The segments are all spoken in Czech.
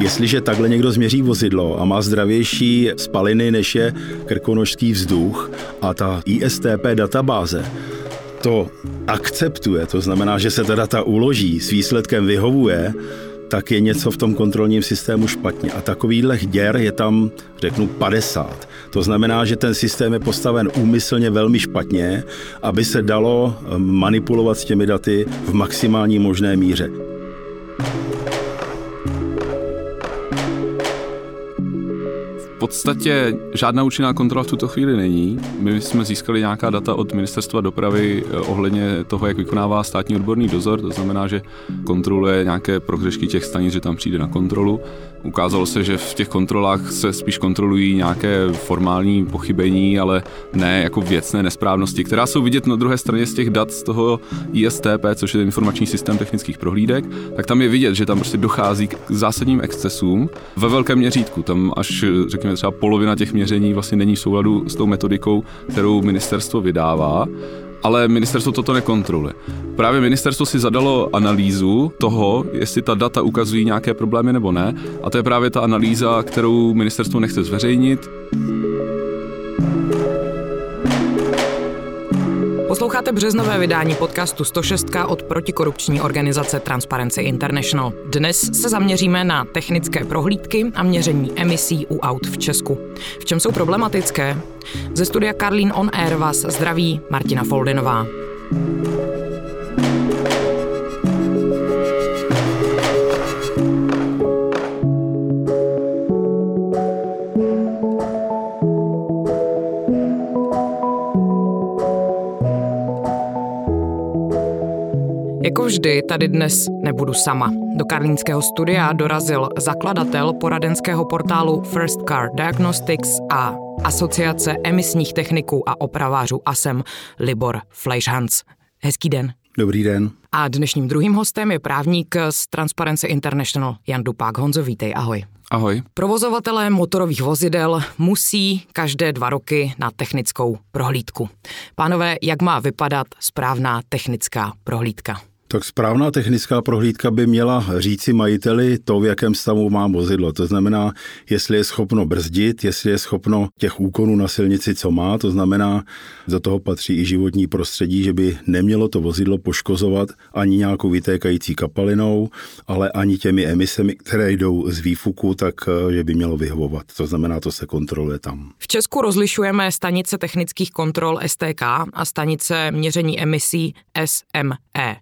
Jestliže takhle někdo změří vozidlo a má zdravější spaliny, než je krkonožský vzduch a ta ISTP databáze, to akceptuje, to znamená, že se ta data uloží, s výsledkem vyhovuje, tak je něco v tom kontrolním systému špatně. A takovýhle děr je tam, řeknu, 50. To znamená, že ten systém je postaven úmyslně velmi špatně, aby se dalo manipulovat s těmi daty v maximální možné míře. Podstatě žádná účinná kontrola v tuto chvíli není. My jsme získali nějaká data od ministerstva dopravy eh, ohledně toho, jak vykonává státní odborný dozor, to znamená, že kontroluje nějaké prohřešky těch stanic, že tam přijde na kontrolu. Ukázalo se, že v těch kontrolách se spíš kontrolují nějaké formální pochybení, ale ne jako věcné nesprávnosti, která jsou vidět na druhé straně z těch dat z toho ISTP, což je informační systém technických prohlídek, tak tam je vidět, že tam prostě dochází k zásadním excesům ve velkém měřítku. Tam až, řekněme, třeba polovina těch měření vlastně není v souladu s tou metodikou, kterou ministerstvo vydává ale ministerstvo toto nekontroluje. Právě ministerstvo si zadalo analýzu toho, jestli ta data ukazují nějaké problémy nebo ne, a to je právě ta analýza, kterou ministerstvo nechce zveřejnit. Posloucháte březnové vydání podcastu 106 od protikorupční organizace Transparency International. Dnes se zaměříme na technické prohlídky a měření emisí u aut v Česku. V čem jsou problematické? Ze studia Karlín On Air vás zdraví Martina Foldinová. Jako vždy tady dnes nebudu sama. Do karlínského studia dorazil zakladatel poradenského portálu First Car Diagnostics a Asociace emisních techniků a opravářů ASEM Libor Fleischhans. Hezký den. Dobrý den. A dnešním druhým hostem je právník z Transparency International Jan Dupák. Honzo, vítej, ahoj. Ahoj. Provozovatelé motorových vozidel musí každé dva roky na technickou prohlídku. Pánové, jak má vypadat správná technická prohlídka? Tak správná technická prohlídka by měla říci majiteli to, v jakém stavu má vozidlo. To znamená, jestli je schopno brzdit, jestli je schopno těch úkonů na silnici, co má. To znamená, do toho patří i životní prostředí, že by nemělo to vozidlo poškozovat ani nějakou vytékající kapalinou, ale ani těmi emisemi, které jdou z výfuku, tak eh, že by mělo vyhovovat. To znamená, to se kontroluje tam. V Česku rozlišujeme stanice technických kontrol STK a stanice měření emisí SME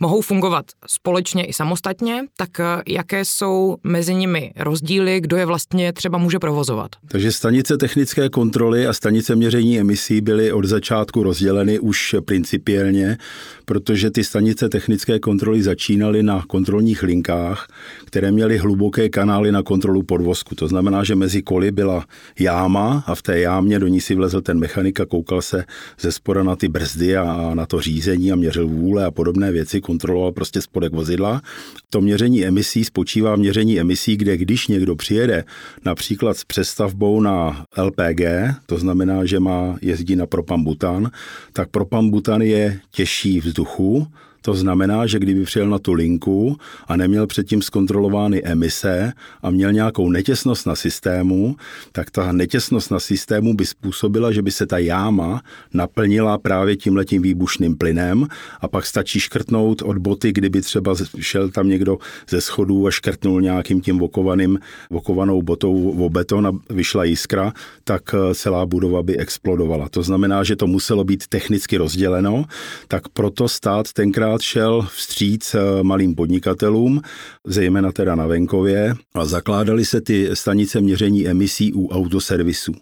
mohou fungovat společně i samostatně, tak eh, jaké jsou mezi nimi rozdíly, kdo je vlastně třeba může provozovat? Takže stanice technické kontroly a stanice měření emisí byly od začátku rozděleny už principiálně, protože ty stanice technické kontroly začínaly na kontrolních linkách, které měly hluboké kanály na kontrolu podvozku. To znamená, že mezi koly byla jáma a v té jámě do ní si vlezl ten mechanik a koukal se ze spora na ty brzdy a na to řízení a měřil vůle a podobné věci, kontroloval prostě spodek vozidla. To měření emisí spočívá v měření emisí, kde když někdo přijede například s přestavbou na LPG, to znamená, že má jezdí na propan-butan, tak propan-butan je těžší vzduchu, to znamená, že kdyby přijel na tu linku a neměl předtím zkontrolovány emise a měl nějakou netěsnost na systému, tak ta netěsnost na systému by způsobila, že by se ta jáma naplnila právě tím letím výbušným plynem a pak stačí škrtnout od boty, kdyby třeba šel tam někdo ze schodů a škrtnul nějakým tím vokovaným, vokovanou botou o beton a vyšla jiskra, tak eh, celá budova by explodovala. To znamená, že to muselo být technicky rozděleno, tak proto stát tenkrát tenkrát šel vstříc eh, malým podnikatelům, zejména teda na venkově, a zakládaly se ty stanice měření emisí u autoservisů.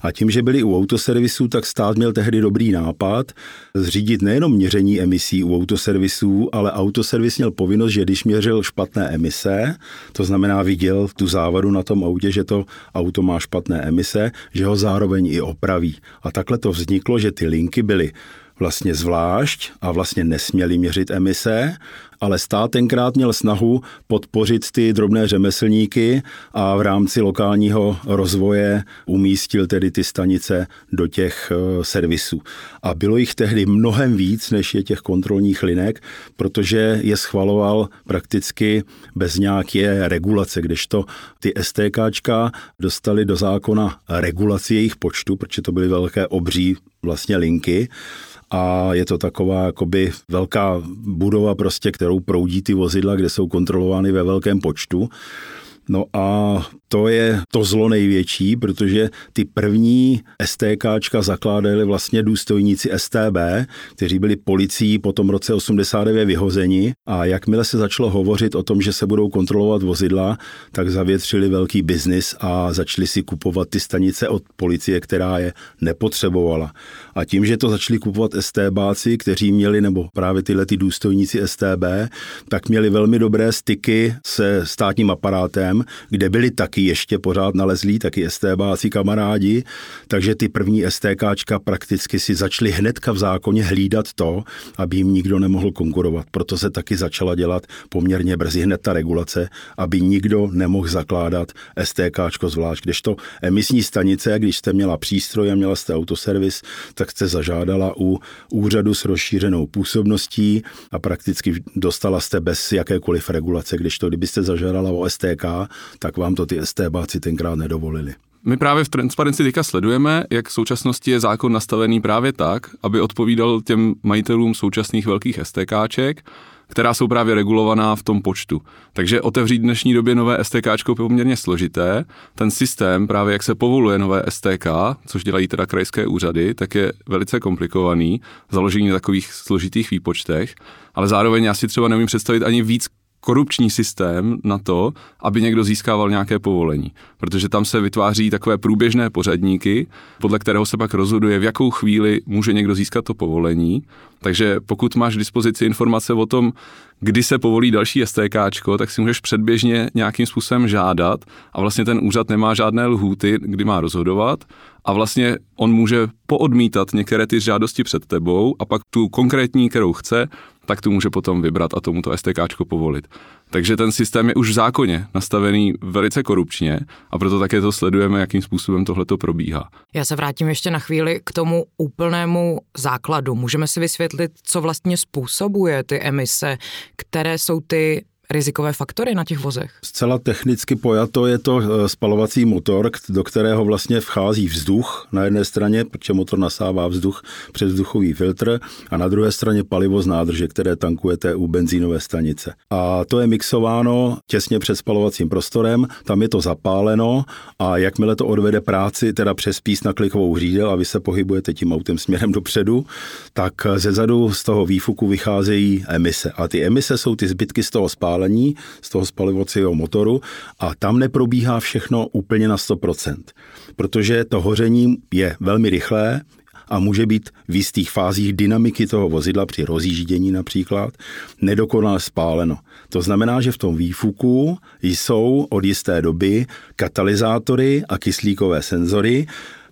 A tím, že byli u autoservisů, tak stát měl tehdy dobrý nápad zřídit nejenom měření emisí u autoservisů, ale autoservis měl povinnost, že když měřil špatné emise, to znamená viděl tu závadu na tom autě, že to auto má špatné emise, že ho zároveň i opraví. A takhle to vzniklo, že ty linky byly vlastně zvlášť a vlastně nesměli měřit emise ale stát tenkrát měl snahu podpořit ty drobné řemeslníky a v rámci lokálního rozvoje umístil tedy ty stanice do těch eh, servisů. A bylo jich tehdy mnohem víc, než je těch kontrolních linek, protože je schvaloval prakticky bez nějaké regulace, kdežto ty STKčka dostali do zákona regulaci jejich počtu, protože to byly velké obří vlastně linky a je to taková jakoby velká budova prostě, kterou proudí ty vozidla, kde jsou kontrolovány ve velkém počtu. No a to je to zlo největší, protože ty první STKčka zakládali vlastně důstojníci STB, kteří byli policií po tom roce 89 vyhozeni a jakmile se začalo hovořit o tom, že se budou kontrolovat vozidla, tak zavětřili velký biznis a začali si kupovat ty stanice od policie, která je nepotřebovala. A tím, že to začali kupovat STBáci, kteří měli, nebo právě tyhle ty důstojníci STB, tak měli velmi dobré styky se státním aparátem, kde byli taky ještě pořád nalezlí, taky STBáci kamarádi, takže ty první STKčka prakticky si začali hnedka v zákoně hlídat to, aby jim nikdo nemohl konkurovat. Proto se taky začala dělat poměrně brzy hned ta regulace, aby nikdo nemohl zakládat STKčko zvlášť. Kdežto emisní stanice, když jste měla přístroj a měla jste autoservis, tak jste zažádala u úřadu s rozšířenou působností a prakticky dostala jste bez jakékoliv regulace, když to, kdybyste zažádala o STK, tak vám to ty STBáci tenkrát nedovolili. My právě v Transparenci teďka sledujeme, jak v současnosti je zákon nastavený právě tak, aby odpovídal těm majitelům současných velkých STKček, která jsou právě regulovaná v tom počtu. Takže otevřít dnešní době nové STK je poměrně složité. Ten systém, právě jak se povoluje nové STK, což dělají teda krajské úřady, tak je velice komplikovaný, založení na takových složitých výpočtech, ale zároveň já si třeba nevím představit ani víc korupční systém na to, aby někdo získával nějaké povolení. Protože tam se vytváří takové průběžné pořadníky, podle kterého se pak rozhoduje, v jakou chvíli může někdo získat to povolení. Takže pokud máš k dispozici informace o tom, kdy se povolí další STK, tak si můžeš předběžně nějakým způsobem žádat a vlastně ten úřad nemá žádné lhůty, kdy má rozhodovat a vlastně on může poodmítat některé ty žádosti před tebou a pak tu konkrétní, kterou chce, tak tu může potom vybrat a tomu to STK povolit. Takže ten systém je už v zákoně nastavený velice korupčně a proto také to sledujeme, jakým způsobem tohle to probíhá. Já se vrátím ještě na chvíli k tomu úplnému základu. Můžeme si vysvětlit, co vlastně způsobuje ty emise, které jsou ty rizikové faktory na těch vozech? Zcela technicky pojato je to eh, spalovací motor, do kterého vlastně vchází vzduch na jedné straně, protože motor nasává vzduch přes vzduchový filtr a na druhé straně palivo z nádrže, které tankujete u benzínové stanice. A to je mixováno těsně před spalovacím prostorem, tam je to zapáleno a jakmile to odvede práci, teda přes pís na klikovou hřídel a vy se pohybujete tím autem směrem dopředu, tak ze zadu z toho výfuku vycházejí emise. A ty emise jsou ty zbytky z toho spálení spálení z toho spalovacího motoru a tam neprobíhá všechno úplně na 100%, protože to hoření je velmi rychlé, a může být v jistých fázích dynamiky toho vozidla při rozjíždění například nedokonale spáleno. To znamená, že v tom výfuku jsou od jisté doby katalyzátory a kyslíkové senzory,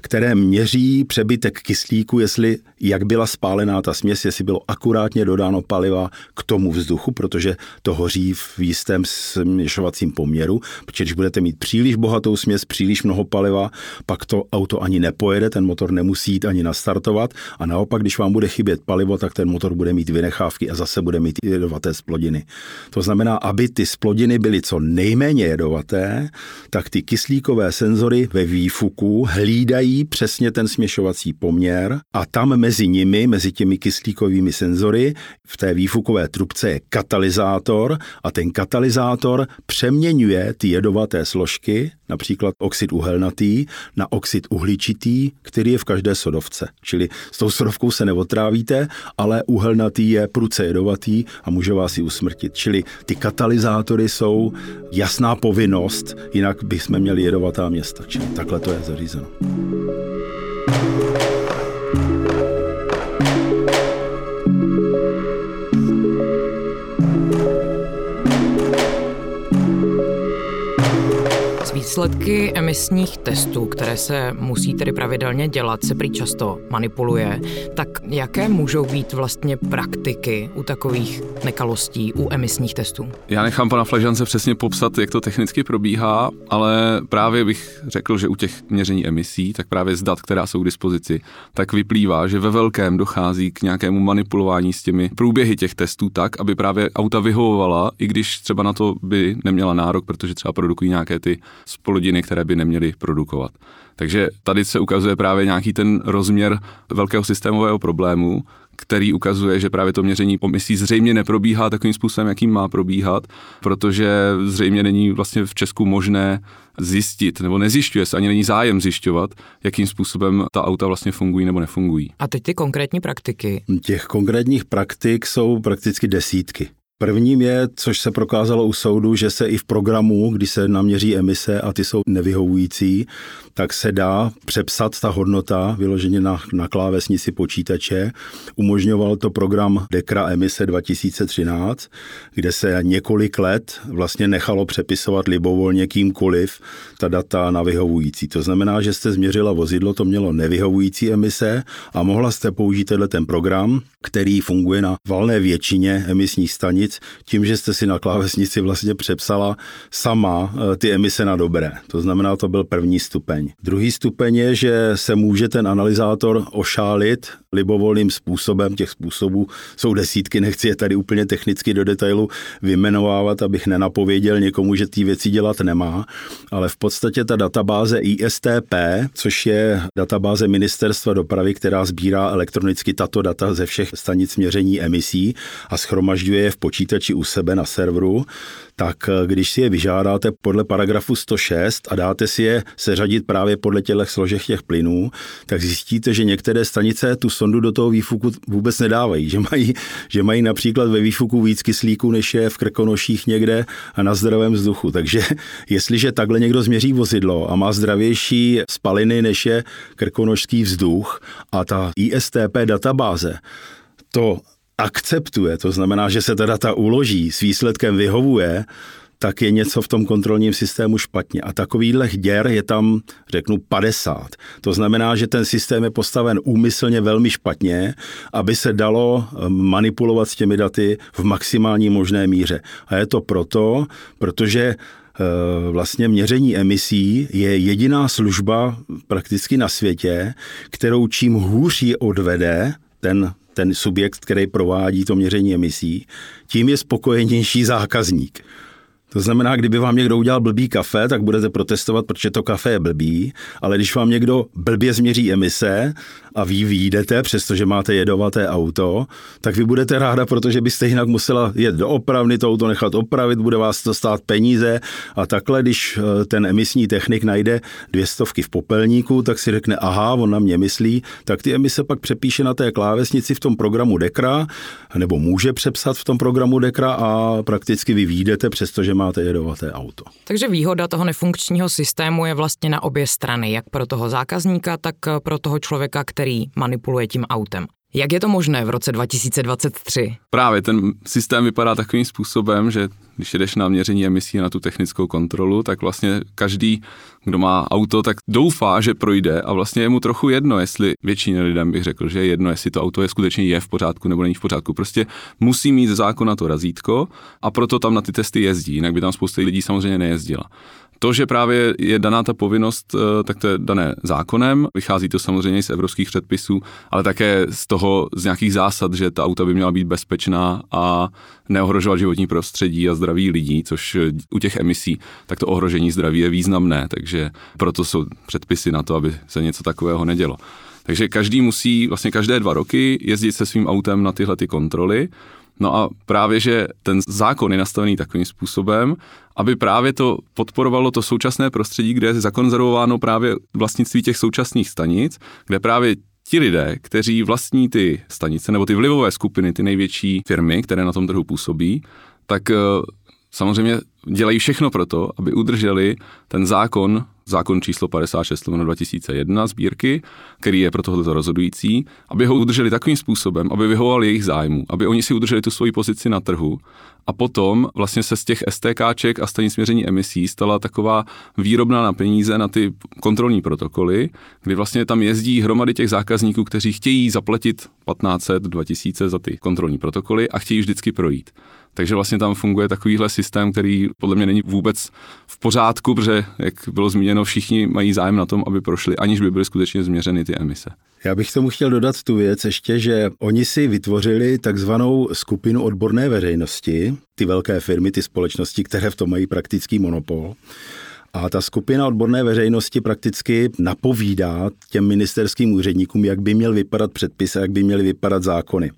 které měří přebytek kyslíku, jestli jak byla spálená ta směs, jestli bylo akurátně dodáno paliva k tomu vzduchu, protože to hoří v jistém směšovacím poměru, protože když budete mít příliš bohatou směs, příliš mnoho paliva, pak to auto ani nepojede, ten motor nemusí jít ani nastartovat a naopak, když vám bude chybět palivo, tak ten motor bude mít vynechávky a zase bude mít jedovaté splodiny. To znamená, aby ty splodiny byly co nejméně jedovaté, tak ty kyslíkové senzory ve výfuku hlídají přesně ten směšovací poměr a tam mezi nimi, mezi těmi kyslíkovými senzory, v té výfukové trubce je katalyzátor a ten katalyzátor přeměňuje ty jedovaté složky, například oxid uhelnatý, na oxid uhličitý, který je v každé sodovce. Čili s tou sodovkou se neotrávíte, ale uhelnatý je pruce jedovatý a může vás i usmrtit. Čili ty katalyzátory jsou jasná povinnost, jinak bychom měli jedovatá města. Čili takhle to je zařízeno. Música výsledky emisních testů, které se musí tedy pravidelně dělat, se prý často manipuluje. Tak jaké můžou být vlastně praktiky u takových nekalostí u emisních testů? Já nechám pana Flažance přesně popsat, jak to technicky probíhá, ale právě bych řekl, že u těch měření emisí, tak právě z dat, která jsou k dispozici, tak vyplývá, že ve velkém dochází k nějakému manipulování s těmi průběhy těch testů tak, aby právě auta vyhovovala, i když třeba na to by neměla nárok, protože třeba produkují nějaké ty spoludiny, které by neměly produkovat. Takže tady se ukazuje právě nějaký ten rozměr velkého systémového problému, který ukazuje, že právě to měření emisí zřejmě neprobíhá takovým způsobem, jakým má probíhat, protože zřejmě není vlastně v Česku možné zjistit, nebo nezjišťuje se, ani není zájem zjišťovat, jakým způsobem ta auta vlastně fungují nebo nefungují. A teď ty konkrétní praktiky. Těch konkrétních praktik jsou prakticky desítky. Prvním je, což se prokázalo u soudu, že se i v programu, kdy se naměří emise a ty jsou nevyhovující, tak se dá přepsat ta hodnota vyloženě na, na klávesnici počítače. Umožňoval to program Dekra emise 2013, kde se několik let vlastně nechalo přepisovat libovolně kýmkoliv ta data na vyhovující. To znamená, že jste změřila vozidlo, to mělo nevyhovující emise a mohla jste použít tenhle ten program, který funguje na valné většině emisních stanic, tím, že jste si na klávesnici vlastně přepsala sama eh, ty emise na dobré. To znamená, to byl první stupeň. Druhý stupeň je, že se může ten analyzátor ošálit libovolným způsobem. Těch způsobů jsou desítky, nechci je tady úplně technicky do detailu vymenovávat, abych nenapověděl někomu, že ty věci dělat nemá, ale v podstatě ta databáze ISTP, což je databáze Ministerstva dopravy, která sbírá elektronicky tato data ze všech stanic měření emisí a schromažďuje je v počítači u sebe na serveru, tak když si je vyžádáte podle paragrafu 106 a dáte si je seřadit právě podle těch složek těch plynů, tak zjistíte, že některé stanice tu sondu do toho výfuku vůbec nedávají, že mají, že mají například ve výfuku víc kyslíku, než je v krkonoších někde a na zdravém vzduchu. Takže jestliže takhle někdo změří vozidlo a má zdravější spaliny, než je krkonožský vzduch a ta ISTP databáze, to akceptuje, to znamená, že se ta data uloží, s výsledkem vyhovuje, tak je něco v tom kontrolním systému špatně. A takovýhle děr je tam, řeknu, 50. To znamená, že ten systém je postaven úmyslně velmi špatně, aby se dalo eh, manipulovat s těmi daty v maximální možné míře. A je to proto, protože eh, vlastně měření emisí je jediná služba prakticky na světě, kterou čím hůř ji odvede ten ten subjekt, který provádí to měření emisí, tím je spokojenější zákazník. To znamená, kdyby vám někdo udělal blbý kafe, tak budete protestovat, protože to kafe je blbý, ale když vám někdo blbě změří emise a vy výjdete, přestože máte jedovaté auto, tak vy budete ráda, protože byste jinak musela jet do opravny, to auto nechat opravit, bude vás to stát peníze a takhle, když eh, ten emisní technik najde dvě stovky v popelníku, tak si řekne, aha, on na mě myslí, tak ty emise pak přepíše na té klávesnici v tom programu Dekra, nebo může přepsat v tom programu Dekra a prakticky vy výjdete, přestože máte jedovaté auto. Takže výhoda toho nefunkčního systému je vlastně na obě strany, jak pro toho zákazníka, tak pro toho člověka, který manipuluje tím autem. Jak je to možné v roce 2023? Právě ten systém vypadá takovým způsobem, že když jdeš na měření emisí na tu technickou kontrolu, tak vlastně každý, kdo má auto, tak doufá, že projde a vlastně je mu trochu jedno, jestli většině lidem bych řekl, že je jedno, jestli to auto je skutečně je v pořádku nebo není v pořádku. Prostě musí mít zákon to razítko a proto tam na ty testy jezdí, jinak by tam spousta lidí samozřejmě nejezdila. To, že právě je daná ta povinnost, eh, tak to je dané zákonem, vychází to samozřejmě z evropských předpisů, ale také z toho, z nějakých zásad, že ta auta by měla být bezpečná a neohrožovat životní prostředí a zdraví lidí, což eh, u těch emisí, tak to ohrožení zdraví je významné, takže proto jsou předpisy na to, aby se něco takového nedělo. Takže každý musí vlastně každé dva roky jezdit se svým autem na tyhle ty kontroly No a právě, že ten zákon je nastavený takovým způsobem, aby právě to podporovalo to současné prostředí, kde je zakonzervováno právě vlastnictví těch současných stanic, kde právě ti lidé, kteří vlastní ty stanice nebo ty vlivové skupiny, ty největší firmy, které na tom trhu působí, tak eh, samozřejmě dělají všechno pro to, aby udrželi ten zákon zákon číslo 56 2001 sbírky, který je pro tohle rozhodující, aby ho udrželi takovým způsobem, aby vyhovoval jejich zájmu, aby oni si udrželi tu svoji pozici na trhu a potom vlastně se z těch STKček a stanic měření emisí stala taková výrobná na peníze na ty kontrolní protokoly, kdy vlastně tam jezdí hromady těch zákazníků, kteří chtějí zaplatit 1500, 2000 za ty kontrolní protokoly a chtějí vždycky projít. Takže vlastně tam funguje takovýhle systém, který podle mě není vůbec v pořádku, protože, jak bylo zmíněno, všichni mají zájem na tom, aby prošli, aniž by byly skutečně změřeny ty emise. Já bych tomu chtěl dodat tu věc ještě, že oni si vytvořili takzvanou skupinu odborné veřejnosti, ty velké firmy, ty společnosti, které v tom mají praktický monopol. A ta skupina odborné veřejnosti prakticky napovídá těm ministerským úředníkům, jak by měl vypadat předpis a jak by měly vypadat zákony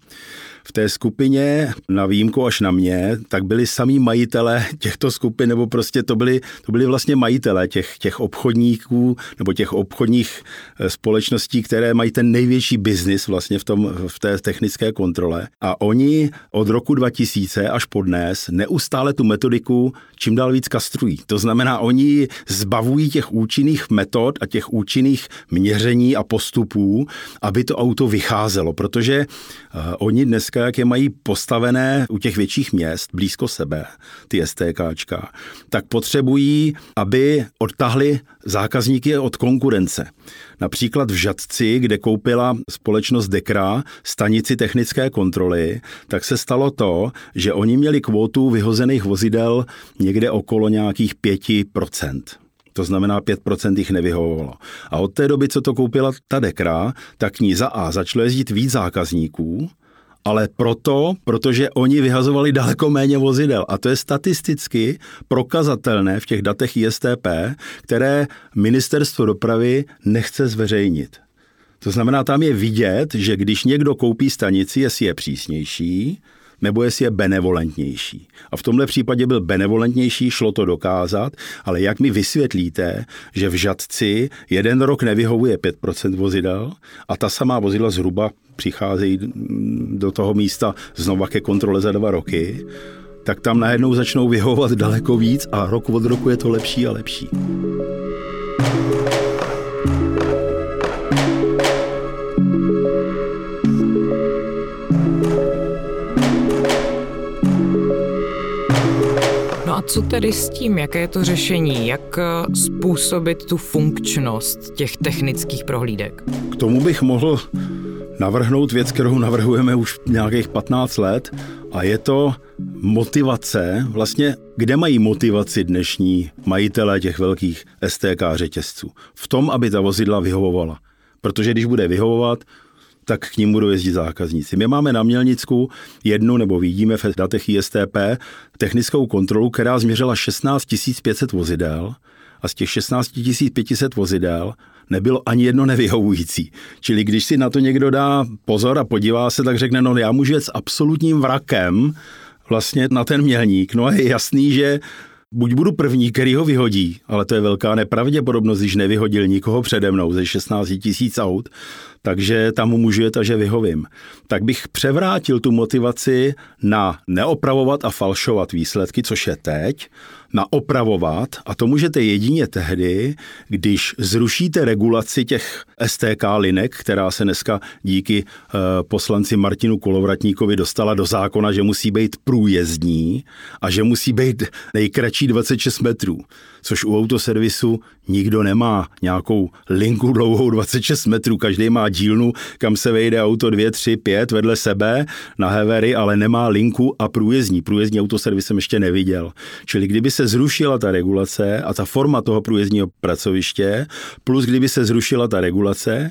v té skupině, na výjimku až na mě, tak byli samý majitele těchto skupin, nebo prostě to byli, to byli vlastně majitele těch, těch obchodníků nebo těch obchodních eh, společností, které mají ten největší biznis vlastně v, tom, v té technické kontrole. A oni od roku 2000 až po dnes neustále tu metodiku čím dál víc kastrují. To znamená, oni zbavují těch účinných metod a těch účinných měření a postupů, aby to auto vycházelo, protože uh, oni dneska STK, jak je mají postavené u těch větších měst blízko sebe, ty STKčka, tak potřebují, aby odtahli zákazníky od konkurence. Například v Žadci, kde koupila společnost Dekra stanici technické kontroly, tak se stalo to, že oni měli kvótu vyhozených vozidel někde okolo nějakých 5%. To znamená 5% jich nevyhovovalo. A od té doby, co to koupila ta Dekra, tak ní za A začalo jezdit víc zákazníků, ale proto, protože oni vyhazovali daleko méně vozidel. A to je statisticky prokazatelné v těch datech ISTP, které ministerstvo dopravy nechce zveřejnit. To znamená, tam je vidět, že když někdo koupí stanici, jestli je přísnější, nebo jestli je benevolentnější. A v tomhle případě byl benevolentnější, šlo to dokázat, ale jak mi vysvětlíte, že v Žadci jeden rok nevyhovuje 5% vozidel a ta samá vozidla zhruba přicházejí do toho místa znova ke kontrole za dva roky, tak tam najednou začnou vyhovovat daleko víc a rok od roku je to lepší a lepší. A co tedy s tím? Jaké je to řešení? Jak eh, způsobit tu funkčnost těch technických prohlídek? K tomu bych mohl navrhnout věc, kterou navrhujeme už nějakých 15 let a je to motivace, vlastně kde mají motivaci dnešní majitelé těch velkých STK řetězců? V tom, aby ta vozidla vyhovovala. Protože když bude vyhovovat, tak k ním budou jezdit zákazníci. My máme na Mělnicku jednu, nebo vidíme v datech ISTP, technickou kontrolu, která změřila 16 500 vozidel a z těch 16 500 vozidel nebylo ani jedno nevyhovující. Čili když si na to někdo dá pozor a podívá se, tak řekne, no já můžu jet s absolutním vrakem vlastně na ten mělník. No a je jasný, že buď budu první, který ho vyhodí, ale to je velká nepravděpodobnost, když nevyhodil nikoho přede mnou ze 16 tisíc aut, takže tam a že vyhovím. Tak bych převrátil tu motivaci na neopravovat a falšovat výsledky, což je teď, naopravovat a to můžete jedině tehdy, když zrušíte regulaci těch STK linek, která se dneska díky uh, poslanci Martinu Kolovratníkovi dostala do zákona, že musí být průjezdní a že musí být nejkratší 26 metrů, což u autoservisu nikdo nemá nějakou linku dlouhou 26 metrů, každý má dílnu, kam se vejde auto 2, 3, 5 vedle sebe na hevery, ale nemá linku a průjezdní. Průjezdní autoservis jsem ještě neviděl. Čili kdyby se zrušila ta regulace a ta forma toho průjezdního pracoviště, plus kdyby se zrušila ta regulace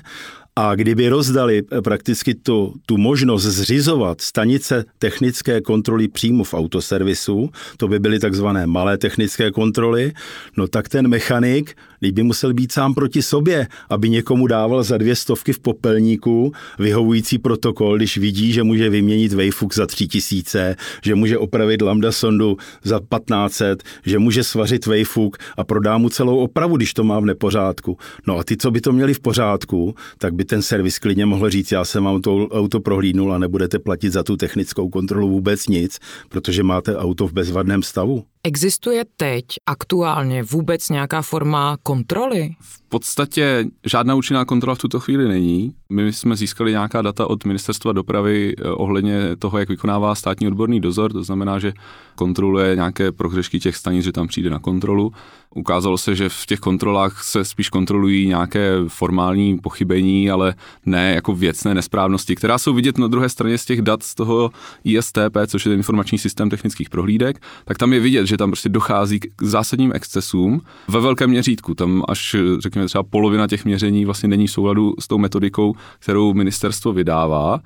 a kdyby rozdali prakticky tu, tu možnost zřizovat stanice technické kontroly přímo v autoservisu, to by byly takzvané malé technické kontroly, no tak ten mechanik Teď by musel být sám proti sobě, aby někomu dával za dvě stovky v popelníku vyhovující protokol, když vidí, že může vyměnit Wayfuk za tři tisíce, že může opravit lambda sondu za 1500, že může svařit Wayfuk a prodá mu celou opravu, když to má v nepořádku. No a ty, co by to měli v pořádku, tak by ten servis klidně mohl říct, já jsem vám to auto prohlídnul a nebudete platit za tu technickou kontrolu vůbec nic, protože máte auto v bezvadném stavu. Existuje teď aktuálně vůbec nějaká forma kontroly? V podstatě žádná účinná kontrola v tuto chvíli není. My jsme získali nějaká data od ministerstva dopravy eh, ohledně toho, jak vykonává státní odborný dozor, to znamená, že kontroluje nějaké prohřešky těch stanic, že tam přijde na kontrolu. Ukázalo se, že v těch kontrolách se spíš kontrolují nějaké formální pochybení, ale ne jako věcné nesprávnosti, která jsou vidět na druhé straně z těch dat z toho ISTP, což je informační systém technických prohlídek, tak tam je vidět, že tam prostě dochází k zásadním excesům ve velkém měřítku. Tam až, řekněme, třeba polovina těch měření vlastně není v souladu s tou metodikou, kterou ministerstvo vydává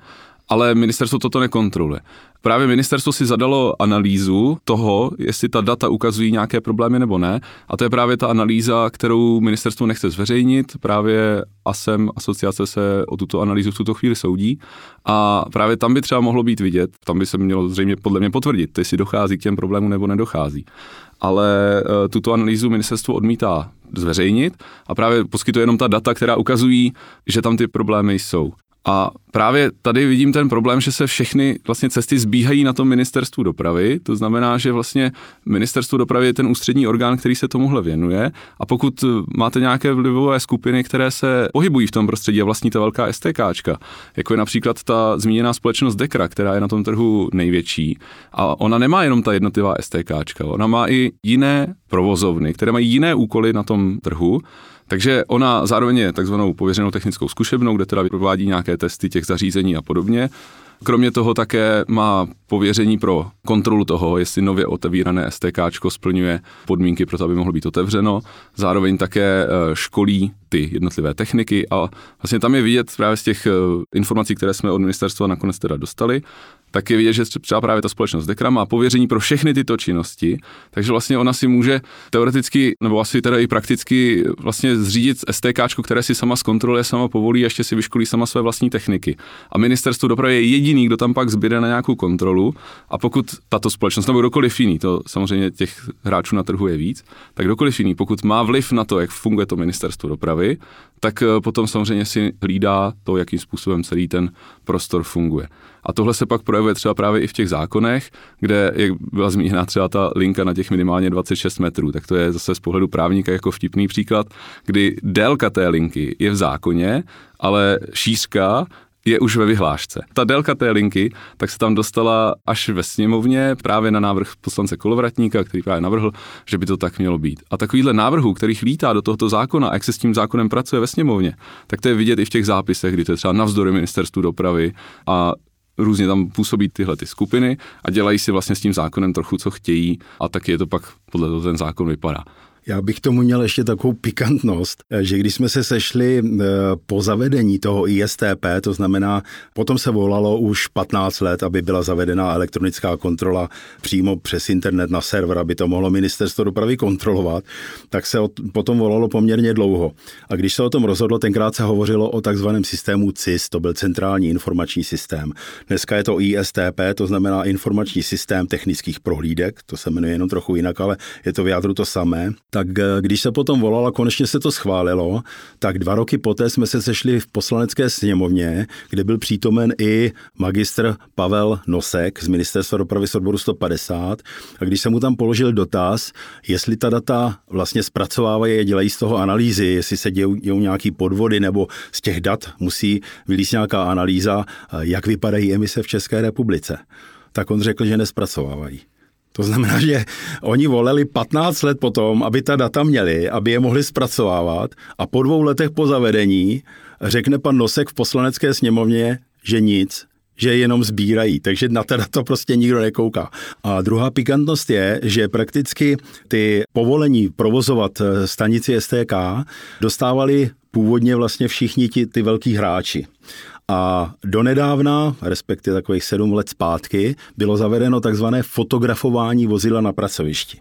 ale ministerstvo toto nekontroluje. Právě ministerstvo si zadalo analýzu toho, jestli ta data ukazují nějaké problémy nebo ne. A to je právě ta analýza, kterou ministerstvo nechce zveřejnit. Právě ASEM, asociace se o tuto analýzu v tuto chvíli soudí. A právě tam by třeba mohlo být vidět, tam by se mělo zřejmě podle mě potvrdit, jestli dochází k těm problémům nebo nedochází. Ale e, tuto analýzu ministerstvo odmítá zveřejnit a právě poskytuje jenom ta data, která ukazují, že tam ty problémy jsou. A právě tady vidím ten problém, že se všechny vlastně cesty zbíhají na tom ministerstvu dopravy. To znamená, že vlastně ministerstvo dopravy je ten ústřední orgán, který se tomuhle věnuje. A pokud máte nějaké vlivové skupiny, které se pohybují v tom prostředí a vlastní ta velká STKčka, jako je například ta zmíněná společnost Dekra, která je na tom trhu největší, a ona nemá jenom ta jednotlivá STKčka, ona má i jiné provozovny, které mají jiné úkoly na tom trhu takže ona zároveň je takzvanou pověřenou technickou zkušebnou, kde teda provádí nějaké testy těch zařízení a podobně. Kromě toho také má pověření pro kontrolu toho, jestli nově otevírané STK splňuje podmínky pro to, aby mohlo být otevřeno. Zároveň také eh, školí ty jednotlivé techniky a vlastně tam je vidět právě z těch eh, informací, které jsme od ministerstva nakonec teda dostali, tak je vidět, že třeba právě ta společnost Dekra má pověření pro všechny tyto činnosti, takže vlastně ona si může teoreticky, nebo asi teda i prakticky vlastně zřídit STK, které si sama zkontroluje, sama povolí a ještě si vyškolí sama své vlastní techniky. A ministerstvo dopravy je jediný, kdo tam pak zbyde na nějakou kontrolu a pokud tato společnost nebo kdokoliv jiný, to samozřejmě těch hráčů na trhu je víc, tak kdokoliv jiný, pokud má vliv na to, jak funguje to ministerstvo dopravy, tak eh, potom samozřejmě si hlídá to, jakým způsobem celý ten prostor funguje. A tohle se pak projevuje třeba právě i v těch zákonech, kde jak byla zmíněna třeba ta linka na těch minimálně 26 metrů, tak to je zase z pohledu právníka jako vtipný příklad, kdy délka té linky je v zákoně, ale šířka je už ve vyhlášce. Ta délka té linky, tak se tam dostala až ve sněmovně právě na návrh poslance Kolovratníka, který právě navrhl, že by to tak mělo být. A takovýhle návrhů, kterých lítá do tohoto zákona a jak se s tím zákonem pracuje ve sněmovně, tak to je vidět i v těch zápisech, kdy to je třeba navzdory ministerstvu dopravy a různě tam působí tyhle ty skupiny a dělají si vlastně s tím zákonem trochu, co chtějí a tak je to pak podle toho ten zákon vypadá. Já bych tomu měl ještě takovou pikantnost, že když jsme se sešli eh, po zavedení toho ISTP, to znamená, potom se volalo už 15 let, aby byla zavedena elektronická kontrola přímo přes internet na server, aby to mohlo ministerstvo dopravy kontrolovat, tak se potom volalo poměrně dlouho. A když se o tom rozhodlo, tenkrát se hovořilo o takzvaném systému CIS, to byl centrální informační systém. Dneska je to ISTP, to znamená informační systém technických prohlídek, to se jmenuje jenom trochu jinak, ale je to v jádru to samé tak eh, když se potom volalo konečně se to schválilo, tak dva roky poté jsme se sešli v poslanecké sněmovně, kde byl přítomen i magistr Pavel Nosek z Ministerstva dopravy z odboru 150. A když jsem mu tam položil dotaz, jestli ta data vlastně zpracovávají a dělají z toho analýzy, jestli se dějou nějaký podvody nebo z těch dat musí vylíst nějaká analýza, eh, jak vypadají emise v České republice, tak on řekl, že nespracovávají. To znamená, že oni volili 15 let potom, aby ta data měli, aby je mohli zpracovávat a po dvou letech po zavedení řekne pan Nosek v poslanecké sněmovně, že nic, že jenom sbírají, takže na teda to prostě nikdo nekouká. A druhá pikantnost je, že prakticky ty povolení provozovat stanici STK dostávali původně vlastně všichni ti, ty velký hráči. A donedávna, respektive takových sedm let zpátky, bylo zavedeno takzvané fotografování vozidla na pracovišti.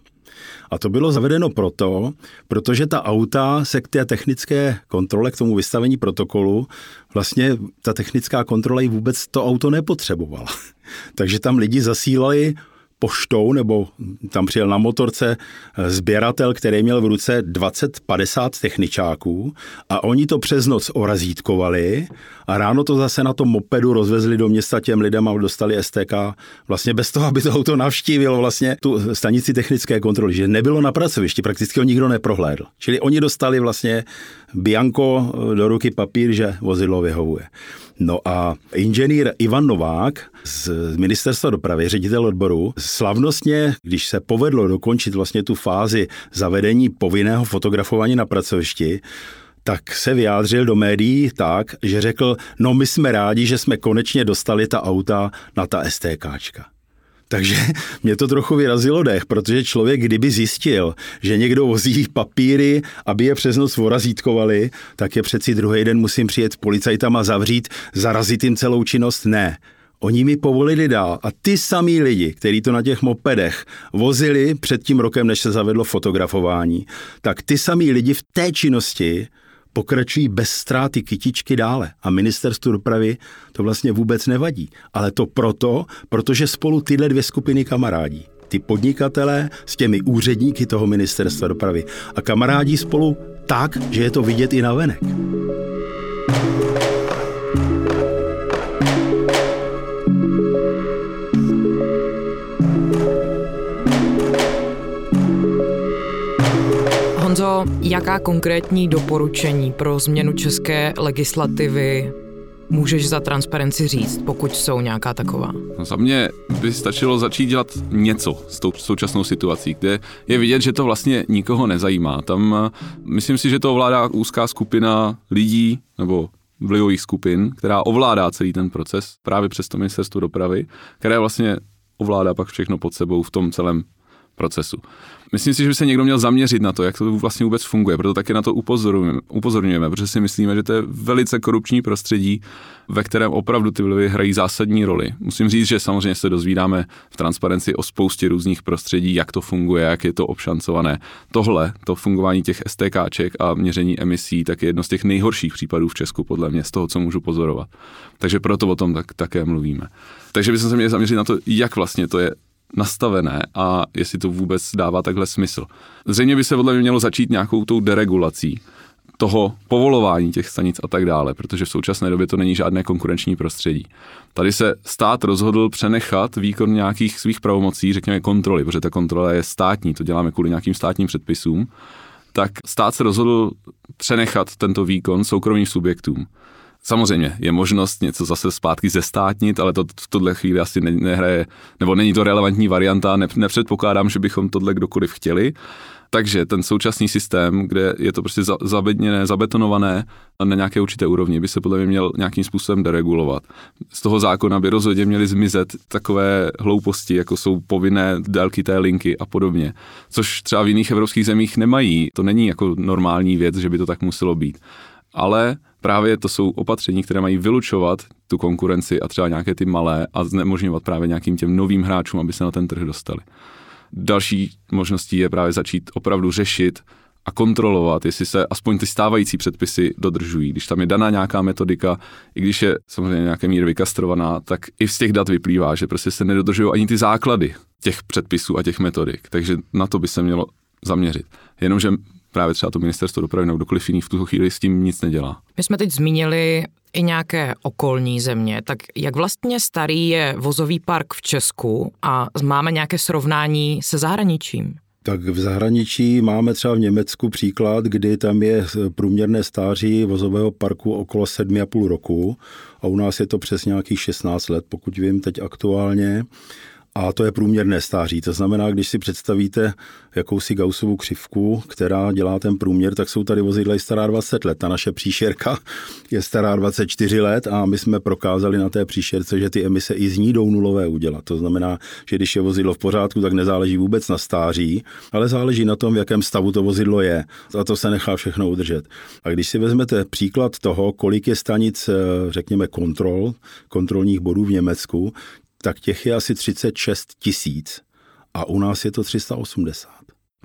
A to bylo zavedeno proto, protože ta auta se k té technické kontrole, k tomu vystavení protokolu, vlastně ta technická kontrola ji vůbec to auto nepotřebovala. Takže tam lidi zasílali poštou, nebo tam přijel na motorce sběratel, který měl v ruce 20-50 techničáků a oni to přes noc orazítkovali a ráno to zase na tom mopedu rozvezli do města těm lidem a dostali STK vlastně bez toho, aby to auto navštívilo vlastně tu stanici technické kontroly, že nebylo na pracovišti, prakticky ho nikdo neprohlédl. Čili oni dostali vlastně Bianco do ruky papír, že vozidlo vyhovuje. No a inženýr Ivan Novák z ministerstva dopravy, ředitel odboru, slavnostně, když se povedlo dokončit vlastně tu fázi zavedení povinného fotografování na pracovišti, tak se vyjádřil do médií tak, že řekl, no my jsme rádi, že jsme konečně dostali ta auta na ta STKčka. Takže mě to trochu vyrazilo dech, protože člověk, kdyby zjistil, že někdo vozí papíry, aby je přes noc vorazítkovali, tak je přeci druhý den musím přijet policajtama zavřít, zarazit jim celou činnost. Ne. Oni mi povolili dál a ty samý lidi, kteří to na těch mopedech vozili před tím rokem, než se zavedlo fotografování, tak ty samý lidi v té činnosti pokračují bez ztráty kytičky dále. A ministerstvu dopravy to vlastně vůbec nevadí. Ale to proto, protože spolu tyhle dvě skupiny kamarádí. Ty podnikatelé s těmi úředníky toho ministerstva dopravy. A kamarádí spolu tak, že je to vidět i na venek. Honzo, jaká konkrétní doporučení pro změnu české legislativy můžeš za transparenci říct, pokud jsou nějaká taková? No za mě by stačilo začít dělat něco s tou současnou situací, kde je vidět, že to vlastně nikoho nezajímá. Tam eh, myslím si, že to ovládá úzká skupina lidí nebo vlivových skupin, která ovládá celý ten proces právě přes to ministerstvo dopravy, které vlastně ovládá pak všechno pod sebou v tom celém procesu. Myslím si, že by se někdo měl zaměřit na to, jak to vlastně vůbec funguje, proto taky na to upozorňujeme, upozorňujeme protože si myslíme, že to je velice korupční prostředí, ve kterém opravdu ty vlivy hrají zásadní roli. Musím říct, že samozřejmě se dozvídáme v transparenci o spoustě různých prostředí, jak to funguje, jak je to obšancované. Tohle, to fungování těch STKček a měření emisí, tak je jedno z těch nejhorších případů v Česku, podle mě, z toho, co můžu pozorovat. Takže proto o tom tak, také mluvíme. Takže bychom se měli zaměřit na to, jak vlastně to je nastavené a jestli to vůbec dává takhle smysl. Zřejmě by se podle mě mělo začít nějakou tou deregulací toho povolování těch stanic a tak dále, protože v současné době to není žádné konkurenční prostředí. Tady se stát rozhodl přenechat výkon nějakých svých pravomocí, řekněme kontroly, protože ta kontrola je státní, to děláme kvůli nějakým státním předpisům, tak stát se rozhodl přenechat tento výkon soukromým subjektům. Samozřejmě je možnost něco zase zpátky zestátnit, ale to v tuhle chvíli asi ne, nehraje, nebo není to relevantní varianta, ne, nepředpokládám, že bychom tohle kdokoliv chtěli. Takže ten současný systém, kde je to prostě zabedněné, zabetonované na nějaké určité úrovni, by se podle mě měl nějakým způsobem deregulovat. Z toho zákona by rozhodně měly zmizet takové hlouposti, jako jsou povinné délky té linky a podobně, což třeba v jiných evropských zemích nemají. To není jako normální věc, že by to tak muselo být. Ale právě to jsou opatření, které mají vylučovat tu konkurenci a třeba nějaké ty malé a znemožňovat právě nějakým těm novým hráčům, aby se na ten trh dostali. Další možností je právě začít opravdu řešit a kontrolovat, jestli se aspoň ty stávající předpisy dodržují. Když tam je daná nějaká metodika, i když je samozřejmě nějaké míry vykastrovaná, tak i z těch dat vyplývá, že prostě se nedodržují ani ty základy těch předpisů a těch metodik. Takže na to by se mělo zaměřit. Jenomže právě třeba to ministerstvo dopravy nebo kdokoliv jiný v tuto chvíli s tím nic nedělá. My jsme teď zmínili i nějaké okolní země, tak jak vlastně starý je vozový park v Česku a máme nějaké srovnání se zahraničím? Tak v zahraničí máme třeba v Německu příklad, kdy tam je průměrné stáří vozového parku okolo 7,5 roku a u nás je to přes nějakých 16 let, pokud vím teď aktuálně a to je průměrné stáří. To znamená, když si představíte jakousi Gaussovou křivku, která dělá ten průměr, tak jsou tady vozidla stará 20 let. Ta naše příšerka je stará 24 let a my jsme prokázali na té příšerce, že ty emise i z ní jdou nulové udělat. To znamená, že když je vozidlo v pořádku, tak nezáleží vůbec na stáří, ale záleží na tom, v jakém stavu to vozidlo je. A to se nechá všechno udržet. A když si vezmete příklad toho, kolik je stanic, řekněme, kontrol, kontrolních bodů v Německu, tak těch je asi 36 tisíc a u nás je to 380.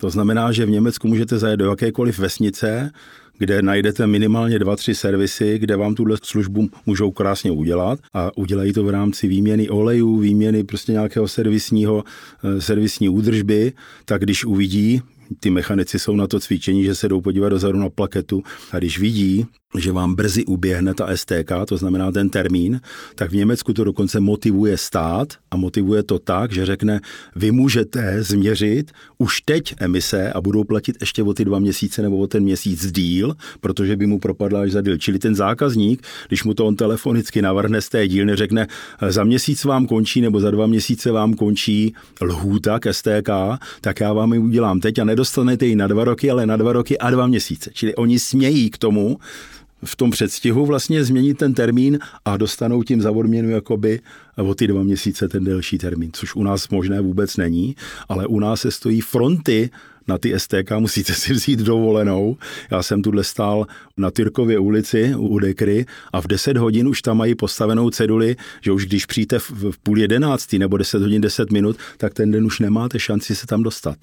To znamená, že v Německu můžete zajet do jakékoliv vesnice, kde najdete minimálně dva, tři servisy, kde vám tuhle službu můžou krásně udělat a udělají to v rámci výměny olejů, výměny prostě nějakého servisního, eh, servisní údržby, tak když uvidí, ty mechanici jsou na to cvičení, že se jdou podívat dozadu na plaketu a když vidí, že vám brzy uběhne ta STK, to znamená ten termín, tak v Německu to dokonce motivuje stát a motivuje to tak, že řekne, vy můžete změřit už teď emise a budou platit ještě o ty dva měsíce nebo o ten měsíc díl, protože by mu propadla až za díl. Čili ten zákazník, když mu to on telefonicky navrhne z té dílny, řekne, za měsíc vám končí nebo za dva měsíce vám končí lhůta k STK, tak já vám ji udělám teď a nedostanete ji na dva roky, ale na dva roky a dva měsíce. Čili oni smějí k tomu, v tom předstihu vlastně změnit ten termín a dostanou tím za odměnu jakoby o ty dva měsíce ten delší termín, což u nás možné vůbec není, ale u nás se stojí fronty na ty STK musíte si vzít dovolenou. Já jsem tuhle stál na Tyrkově ulici u Dekry a v 10 hodin už tam mají postavenou ceduli, že už když přijete v půl jedenáctý nebo 10 hodin 10 minut, tak ten den už nemáte šanci se tam dostat.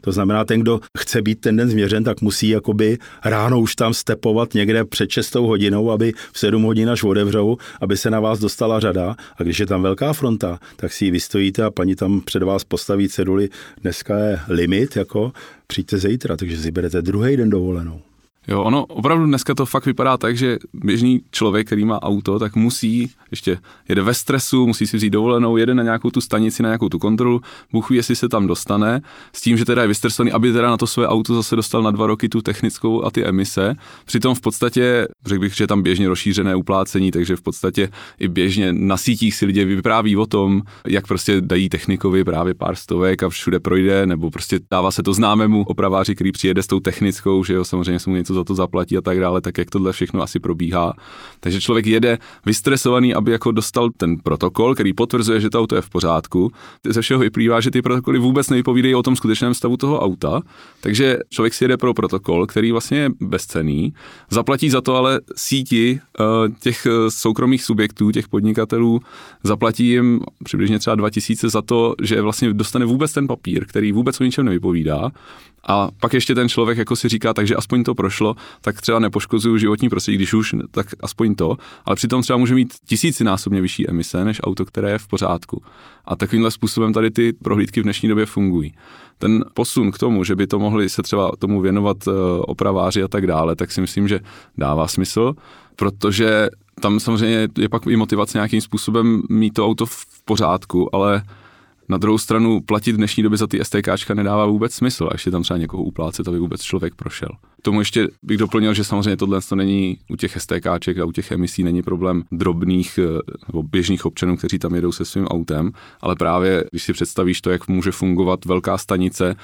To znamená, ten, kdo chce být ten den změřen, tak musí jakoby ráno už tam stepovat někde před 6 hodinou, aby v 7 hodin až odevřou, aby se na vás dostala řada. A když je tam velká fronta, tak si ji vystojíte a paní tam před vás postaví ceduli. Dneska je limit, jako přijďte zítra, takže si berete druhý den dovolenou. Jo, ono opravdu dneska to fakt vypadá tak, že běžný člověk, který má auto, tak musí, ještě jede ve stresu, musí si vzít dovolenou, jede na nějakou tu stanici, na nějakou tu kontrolu, Bůh ví, jestli se tam dostane, s tím, že teda je vystresovaný, aby teda na to své auto zase dostal na dva roky tu technickou a ty emise. Přitom v podstatě, řekl bych, že je tam běžně rozšířené uplácení, takže v podstatě i běžně na sítích si lidé vypráví o tom, jak prostě dají technikovi právě pár stovek a všude projde, nebo prostě dává se to známému opraváři, který přijede s tou technickou, že jo, samozřejmě se mu něco za to zaplatí a tak dále, tak jak tohle všechno asi probíhá. Takže člověk jede vystresovaný, aby jako dostal ten protokol, který potvrzuje, že to auto je v pořádku. Ze všeho vyplývá, že ty protokoly vůbec nevypovídají o tom skutečném stavu toho auta, takže člověk si jede pro protokol, který vlastně je bezcený, zaplatí za to ale síti eh, těch eh, soukromých subjektů, těch podnikatelů, zaplatí jim přibližně třeba 2000 za to, že vlastně dostane vůbec ten papír, který vůbec o ničem nevypovídá a pak ještě ten člověk jako si říká, takže aspoň to prošlo, tak třeba nepoškozuju životní prostředí, když už, tak aspoň to. Ale přitom třeba může mít tisícinásobně vyšší emise než auto, které je v pořádku. A takovýmhle způsobem tady ty prohlídky v dnešní době fungují. Ten posun k tomu, že by to mohli se třeba tomu věnovat eh, opraváři a tak dále, tak si myslím, že dává smysl, protože tam samozřejmě je pak i motivace nějakým způsobem mít to auto v pořádku, ale na druhou stranu platit v dnešní době za ty STKčka nedává vůbec smysl, až je tam třeba někoho uplácet, aby vůbec člověk prošel. K tomu ještě bych doplnil, že samozřejmě tohle to není u těch STKček a u těch emisí není problém drobných eh, nebo běžných občanů, kteří tam jedou se svým autem, ale právě když si představíš to, jak může fungovat velká stanice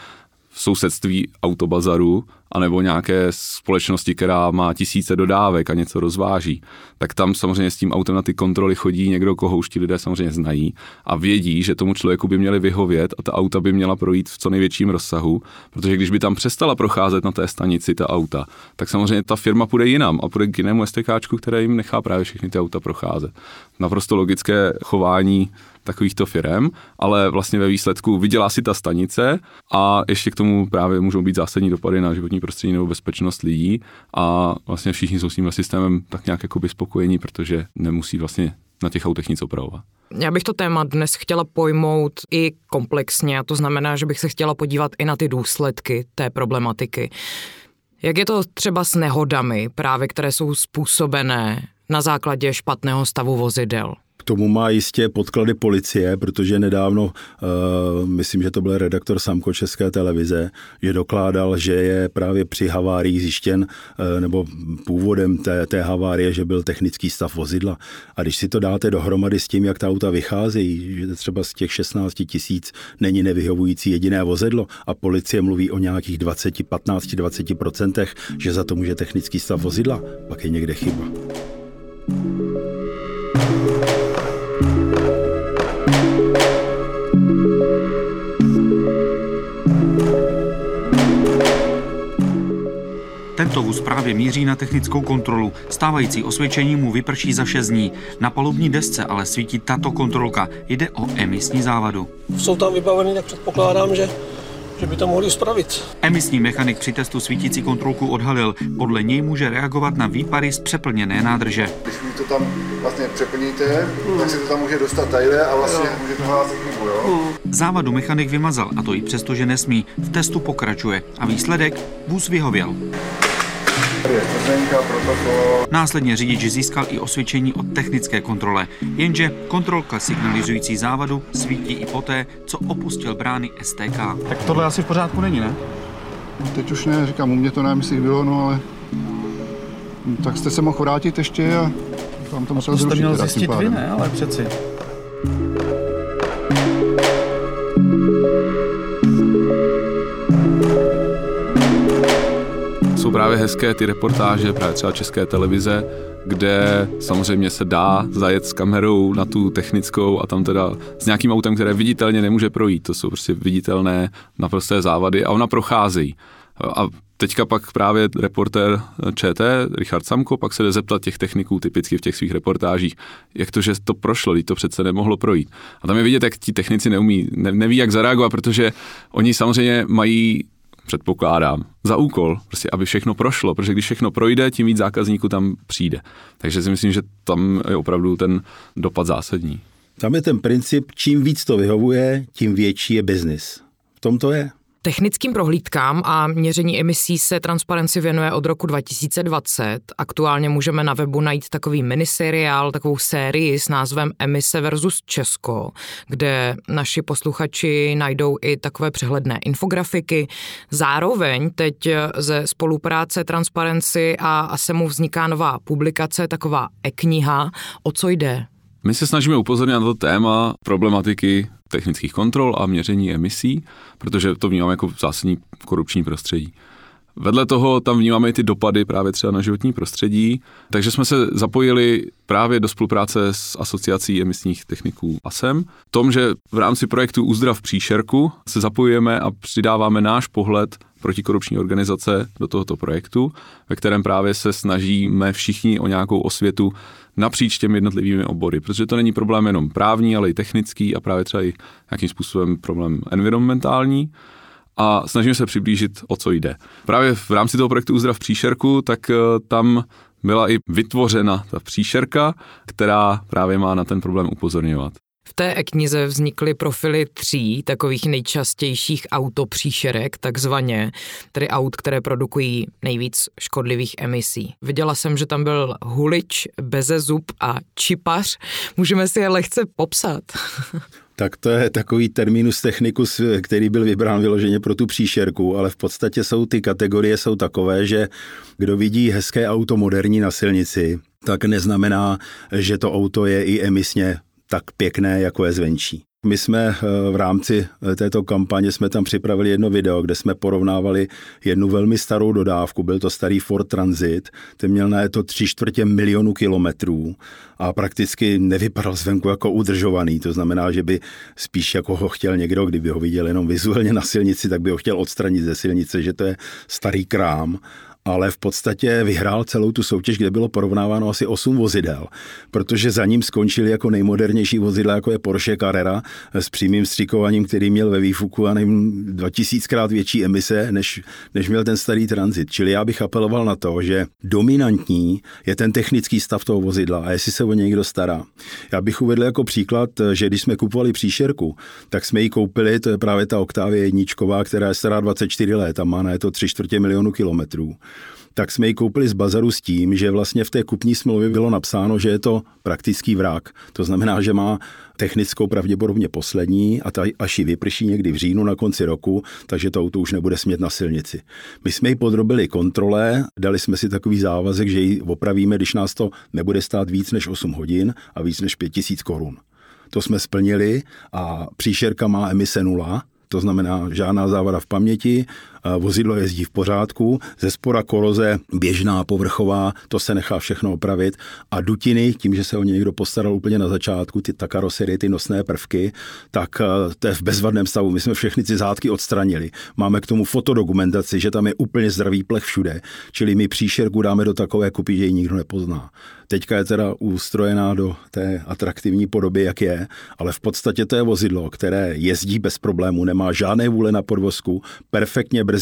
v sousedství autobazaru anebo nějaké společnosti, která má tisíce dodávek a něco rozváží, tak tam samozřejmě s tím autem na ty kontroly chodí někdo, koho už ti lidé samozřejmě znají a vědí, že tomu člověku by měli vyhovět a ta auta by měla projít v co největším rozsahu, protože když by tam přestala procházet na té stanici ta auta, tak samozřejmě ta firma půjde jinam a půjde k jinému STKčku, které jim nechá právě všechny ty auta procházet. Naprosto logické chování takovýchto firm, ale vlastně ve výsledku vydělá si ta stanice a ještě k tomu právě můžou být zásadní dopady na životní prostředí nebo bezpečnost lidí a vlastně všichni jsou s tím systémem tak nějak jako spokojení, protože nemusí vlastně na těch autech nic opravovat. Já bych to téma dnes chtěla pojmout i komplexně, a to znamená, že bych se chtěla podívat i na ty důsledky té problematiky. Jak je to třeba s nehodami, právě které jsou způsobené na základě špatného stavu vozidel? Tomu má jistě podklady policie, protože nedávno, uh, myslím, že to byl redaktor Samko České televize, že dokládal, že je právě při havárii zjištěn, uh, nebo původem té, té havárie, že byl technický stav vozidla. A když si to dáte dohromady s tím, jak ta auta vycházejí, že třeba z těch 16 tisíc není nevyhovující jediné vozidlo a policie mluví o nějakých 20, 15, 20 procentech, že za to může technický stav vozidla, pak je někde chyba. Tento vůz právě míří na technickou kontrolu. Stávající osvědčení mu vyprší za 6 dní. Na palubní desce ale svítí tato kontrolka. Jde o emisní závadu. Jsou tam vybaveny, tak předpokládám, že že by to mohli spravit. Emisní mechanik při testu svítící kontrolku odhalil. Podle něj může reagovat na výpary z přeplněné nádrže. Když to tam vlastně přeplníte, hmm. tak se to tam může dostat tajle a vlastně jo. může to hlásat chybu, jo? Hmm. Závadu mechanik vymazal, a to i přesto, že nesmí. V testu pokračuje a výsledek vůz vyhověl. Následně řidič získal i osvědčení o technické kontrole, jenže kontrolka signalizující závadu svítí i poté, co opustil brány STK. Tak tohle asi v pořádku není, ne? No, teď už ne, říkám, u mě to nevím, jestli bylo, no ale... No, tak jste se mohl vrátit ještě a tam to musel zrušit. To měl zjistit vy, ne? Ale přeci. Jsou právě hezké ty reportáže, právě třeba České televize, kde samozřejmě se dá zajet s kamerou na tu technickou a tam teda s nějakým autem, které viditelně nemůže projít. To jsou prostě viditelné naprosté závady a ona procházejí. A teďka pak právě reportér ČT, Richard Samko, pak se jde zeptat těch techniků typicky v těch svých reportážích, jak to, že to prošlo, to přece nemohlo projít. A tam je vidět, jak ti technici neumí, ne, neví, jak zareagovat, protože oni samozřejmě mají předpokládám, za úkol, prostě aby všechno prošlo, protože když všechno projde, tím víc zákazníků tam přijde. Takže si myslím, že tam je opravdu ten dopad zásadní. Tam je ten princip, čím víc to vyhovuje, tím větší je biznis. V tom to je. Technickým prohlídkám a měření emisí se Transparency věnuje od roku 2020. Aktuálně můžeme na webu najít takový miniseriál, takovou sérii s názvem Emise versus Česko, kde naši posluchači najdou i takové přehledné infografiky. Zároveň teď ze spolupráce Transparency a ASEMu vzniká nová publikace, taková e-kniha. O co jde? My se snažíme upozornit na to téma problematiky technických kontrol a měření emisí, protože to vnímáme jako zásadní korupční prostředí. Vedle toho tam vnímáme i ty dopady právě třeba na životní prostředí, takže jsme se zapojili právě do spolupráce s asociací emisních techniků ASEM. Tom, že v rámci projektu Uzdrav příšerku se zapojujeme a přidáváme náš pohled protikorupční organizace do tohoto projektu, ve kterém právě se snažíme všichni o nějakou osvětu napříč těmi jednotlivými obory, protože to není problém jenom právní, ale i technický a právě třeba i nějakým způsobem problém environmentální a snažíme se přiblížit, o co jde. Právě v rámci toho projektu Uzdrav příšerku, tak eh, tam byla i vytvořena ta příšerka, která právě má na ten problém upozorňovat. V té knize vznikly profily tří takových nejčastějších autopříšerek, takzvaně, tedy aut, které produkují nejvíc škodlivých emisí. Viděla jsem, že tam byl hulič, bezezub a čipař. Můžeme si je lehce popsat. Tak to je takový terminus technicus, který byl vybrán vyloženě pro tu příšerku, ale v podstatě jsou ty kategorie jsou takové, že kdo vidí hezké auto moderní na silnici, tak neznamená, že to auto je i emisně tak pěkné, jako je zvenčí. My jsme eh, v rámci eh, této kampaně jsme tam připravili jedno video, kde jsme porovnávali jednu velmi starou dodávku, byl to starý Ford Transit, ten měl na to tři čtvrtě milionu kilometrů a prakticky nevypadal zvenku jako udržovaný, to znamená, že by spíš jako ho chtěl někdo, kdyby ho viděl jenom vizuálně na silnici, tak by ho chtěl odstranit ze silnice, že to je starý krám ale v podstatě vyhrál celou tu soutěž, kde bylo porovnáváno asi 8 vozidel, protože za ním skončili jako nejmodernější vozidla, jako je Porsche Carrera s přímým střikováním, který měl ve výfuku a nevím, 2000krát větší emise, než, než měl ten starý transit. Čili já bych apeloval na to, že dominantní je ten technický stav toho vozidla a jestli se o někdo stará. Já bych uvedl jako příklad, že když jsme kupovali příšerku, tak jsme ji koupili, to je právě ta Octavia jedničková, která je stará 24 let a má na to 3 čtvrtě milionu kilometrů tak jsme ji koupili z bazaru s tím, že vlastně v té kupní smlouvě bylo napsáno, že je to praktický vrak. To znamená, že má technickou pravděpodobně poslední a ta až ji vyprší někdy v říjnu na konci roku, takže to auto už nebude smět na silnici. My jsme ji podrobili kontrole, dali jsme si takový závazek, že ji opravíme, když nás to nebude stát víc než 8 hodin a víc než 5000 korun. To jsme splnili a příšerka má emise nula, to znamená žádná závada v paměti, vozidlo jezdí v pořádku, ze spora koroze běžná, povrchová, to se nechá všechno opravit a dutiny, tím, že se o ně někdo postaral úplně na začátku, ty ta karoserie, ty nosné prvky, tak eh, to je v bezvadném stavu. My jsme všechny ty zátky odstranili. Máme k tomu fotodokumentaci, že tam je úplně zdravý plech všude, čili my příšerku dáme do takové kupy, že ji nikdo nepozná. Teďka je teda ustrojená do té atraktivní podoby, jak je, ale v podstatě to je vozidlo, které jezdí bez problému, nemá žádné vůle na podvozku, perfektně brzdí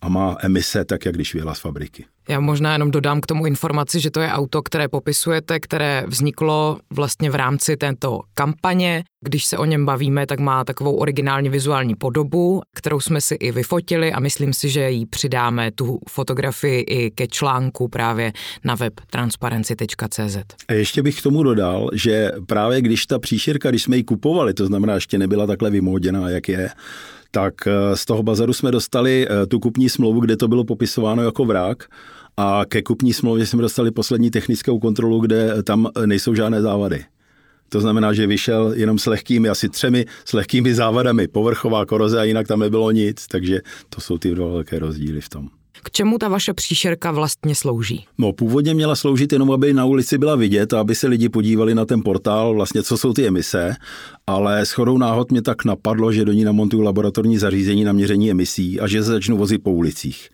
a má emise tak, jak když vyjela z fabriky. Já možná jenom dodám k tomu informaci, že to je auto, které popisujete, které vzniklo vlastně v rámci této kampaně. Když se o něm bavíme, tak má takovou originálně vizuální podobu, kterou jsme si i vyfotili a myslím si, že ji přidáme tu fotografii i ke článku právě na web transparency.cz. A ještě bych k tomu dodal, že právě když ta příšerka, když jsme ji kupovali, to znamená, ještě nebyla takhle vymóděná, jak je, tak eh, z toho bazaru jsme dostali eh, tu kupní smlouvu, kde to bylo popisováno jako vrak a ke kupní smlouvě jsme dostali poslední technickou kontrolu, kde tam nejsou žádné závady. To znamená, že vyšel jenom s lehkými, asi třemi, s lehkými závadami, povrchová koroze a jinak tam nebylo nic, takže to jsou ty dva velké rozdíly v tom. K čemu ta vaše příšerka vlastně slouží? No, původně měla sloužit jenom, aby na ulici byla vidět a aby se lidi podívali na ten portál, vlastně co jsou ty emise, ale shodou náhod mě tak napadlo, že do ní namontuju laboratorní zařízení na měření emisí a že začnu vozit po ulicích.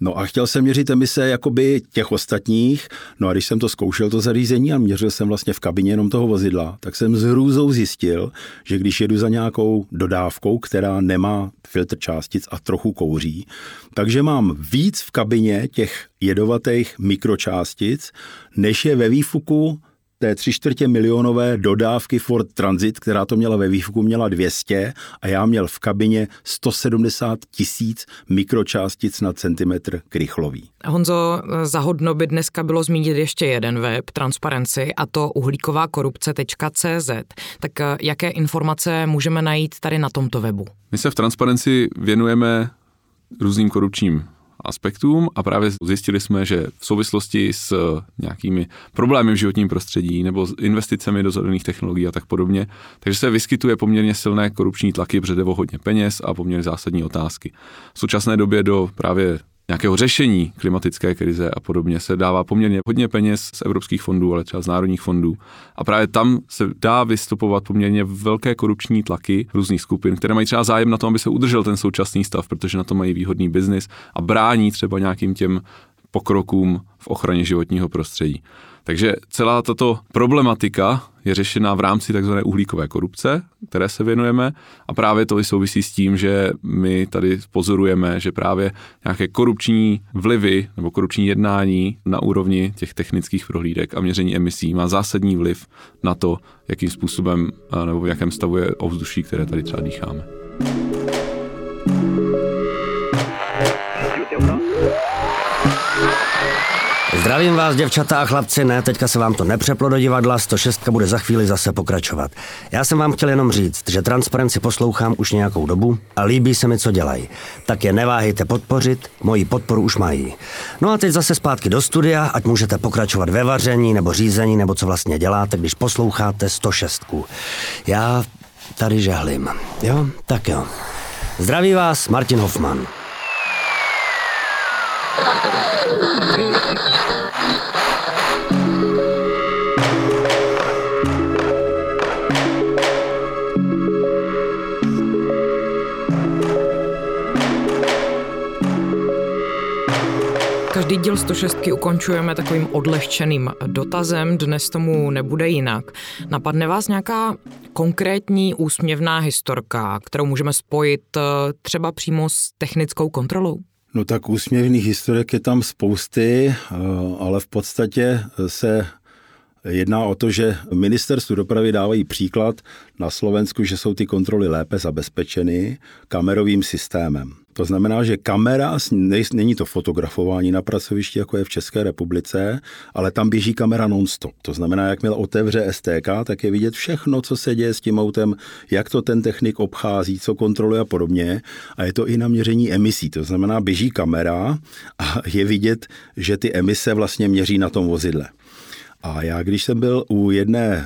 No a chtěl jsem měřit emise jakoby těch ostatních, no a když jsem to zkoušel, to zařízení a měřil jsem vlastně v kabině jenom toho vozidla, tak jsem s hrůzou zjistil, že když jedu za nějakou dodávkou, která nemá filtr částic a trochu kouří, takže mám víc v kabině těch jedovatých mikročástic, než je ve výfuku té tři čtvrtě milionové dodávky Ford Transit, která to měla ve výfuku, měla 200 a já měl v kabině 170 tisíc mikročástic na centimetr krychlový. Honzo, za hodno by dneska bylo zmínit ještě jeden web, Transparency, a to uhlíkovákorupce.cz. Tak eh, jaké informace můžeme najít tady na tomto webu? My se v Transparency věnujeme různým korupčním aspektům a právě zjistili jsme, že v souvislosti s eh, nějakými problémy v životním prostředí nebo s investicemi do zelených technologií a tak podobně, takže se vyskytuje poměrně silné korupční tlaky, protože hodně peněz a poměrně zásadní otázky. V současné době do právě nějakého řešení klimatické krize a podobně se dává poměrně hodně peněz z evropských fondů, ale třeba z národních fondů. A právě tam se dá vystupovat poměrně velké korupční tlaky různých skupin, které mají třeba zájem na tom, aby se udržel ten současný stav, protože na to mají výhodný biznis a brání třeba nějakým těm pokrokům v ochraně životního prostředí. Takže celá tato problematika je řešena v rámci tzv. uhlíkové korupce, které se věnujeme a právě to i souvisí s tím, že my tady pozorujeme, že právě nějaké korupční vlivy nebo korupční jednání na úrovni těch technických prohlídek a měření emisí má zásadní vliv na to, jakým způsobem nebo v jakém stavu je ovzduší, které tady třeba dýcháme. Zdravím vás, děvčata a chlapci, ne, teďka se vám to nepřeplo do divadla, 106 bude za chvíli zase pokračovat. Já jsem vám chtěl jenom říct, že transparenci poslouchám už nějakou dobu a líbí se mi, co dělají. Tak je neváhejte podpořit, moji podporu už mají. No a teď zase zpátky do studia, ať můžete pokračovat ve vaření nebo řízení, nebo co vlastně děláte, když posloucháte 106. Já tady žehlím. Jo, tak jo. Zdraví vás Martin Hoffman. Každý díl 106 ukončujeme takovým odlehčeným dotazem, dnes tomu nebude jinak. Napadne vás nějaká konkrétní úsměvná historka, kterou můžeme spojit eh, třeba přímo s technickou kontrolou? No tak úsměvných historek je tam spousty, eh, ale v podstatě se jedná o to, že ministerstvu dopravy dávají příklad na Slovensku, že jsou ty kontroly lépe zabezpečeny kamerovým systémem. To znamená, že kamera, není to fotografování na pracovišti, jako je v České republice, ale tam běží kamera non-stop. To znamená, jakmile otevře STK, tak je vidět všechno, co se děje s tím autem, jak to ten technik obchází, co kontroluje a podobně. A je to i na měření emisí. To znamená, běží kamera a je vidět, že ty emise vlastně měří na tom vozidle. A já, když jsem byl u jedné e,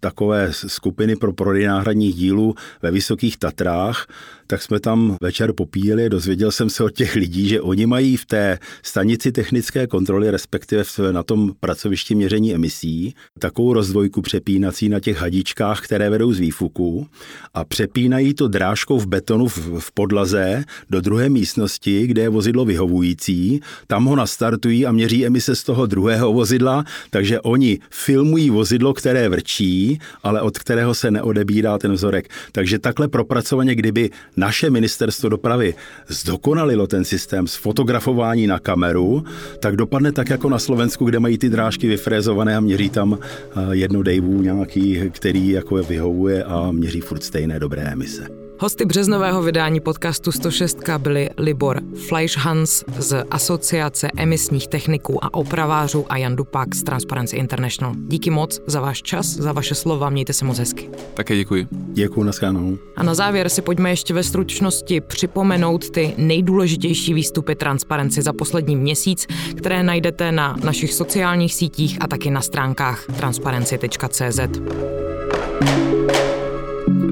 takové skupiny pro prodej náhradních dílů ve Vysokých Tatrách, tak jsme tam večer popíjeli, dozvěděl jsem se od těch lidí, že oni mají v té stanici technické kontroly, respektive na tom pracovišti měření emisí, takovou rozdvojku přepínací na těch hadičkách, které vedou z výfuku a přepínají to drážkou v betonu v, podlaze do druhé místnosti, kde je vozidlo vyhovující, tam ho nastartují a měří emise z toho druhého vozidla, takže oni filmují vozidlo, které vrčí, ale od kterého se neodebírá ten vzorek. Takže takhle propracovaně, kdyby naše ministerstvo dopravy zdokonalilo ten systém z fotografování na kameru, tak dopadne tak jako na Slovensku, kde mají ty drážky vyfrézované a měří tam eh, jedno dejvů nějaký, který jako vyhovuje a měří furt stejné dobré emise. Hosty březnového vydání podcastu 106 byli Libor Fleischhans z Asociace emisních techniků a opravářů a Jan Dupak z Transparency International. Díky moc za váš čas, za vaše slova, mějte se moc hezky. Také děkuji. Děkuji, naschánou. A na závěr si pojďme ještě ve stručnosti připomenout ty nejdůležitější výstupy Transparency za poslední měsíc, které najdete na našich sociálních sítích a taky na stránkách transparency.cz.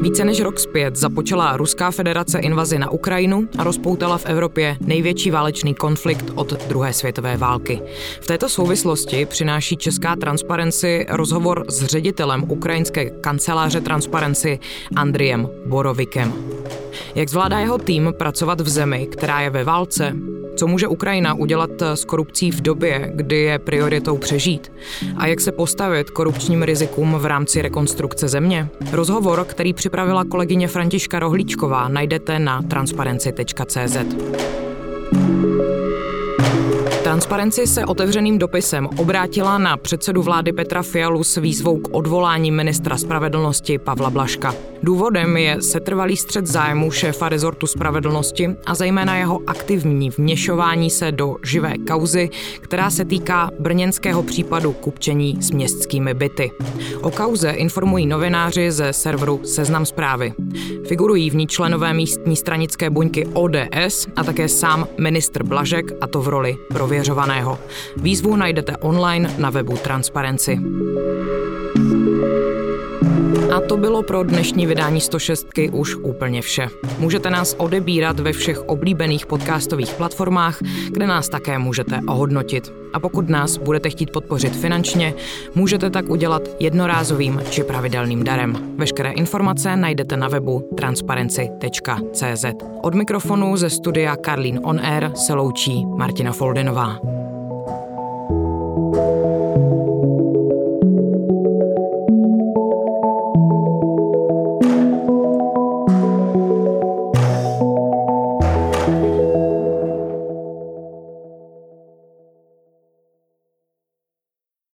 Více než rok zpět započala Ruská federace invazi na Ukrajinu a rozpoutala v Evropě největší válečný konflikt od druhé světové války. V této souvislosti přináší Česká Transparency rozhovor s ředitelem ukrajinské kanceláře Transparency Andriem Borovikem. Jak zvládá jeho tým pracovat v zemi, která je ve válce, co může Ukrajina udělat eh, s korupcí v době, kdy je prioritou přežít? A jak se postavit korupčním rizikům v rámci rekonstrukce země? Rozhovor, který připravila kolegyně Františka Rohlíčková, najdete na transparency.cz. Transparenci se otevřeným dopisem obrátila na předsedu vlády Petra Fialu s výzvou k odvolání ministra spravedlnosti Pavla Blaška. Důvodem je setrvalý střed zájmu šéfa rezortu spravedlnosti a zejména jeho aktivní vměšování se do živé kauzy, která se týká brněnského případu kupčení s městskými byty. O kauze informují novináři ze serveru Seznam zprávy. Figurují v ní členové místní stranické buňky ODS a také sám ministr Blažek a to v roli prověřovaného. Výzvu najdete online na webu Transparency. A to bylo pro dnešní vydání 106 už úplně vše. Můžete nás odebírat ve všech oblíbených podcastových platformách, kde nás také můžete ohodnotit. A pokud nás budete chtít podpořit finančně, můžete tak udělat jednorázovým či pravidelným darem. Veškeré informace najdete na webu transparency.cz. Od mikrofonu ze studia Karlín On Air se loučí Martina Foldenová.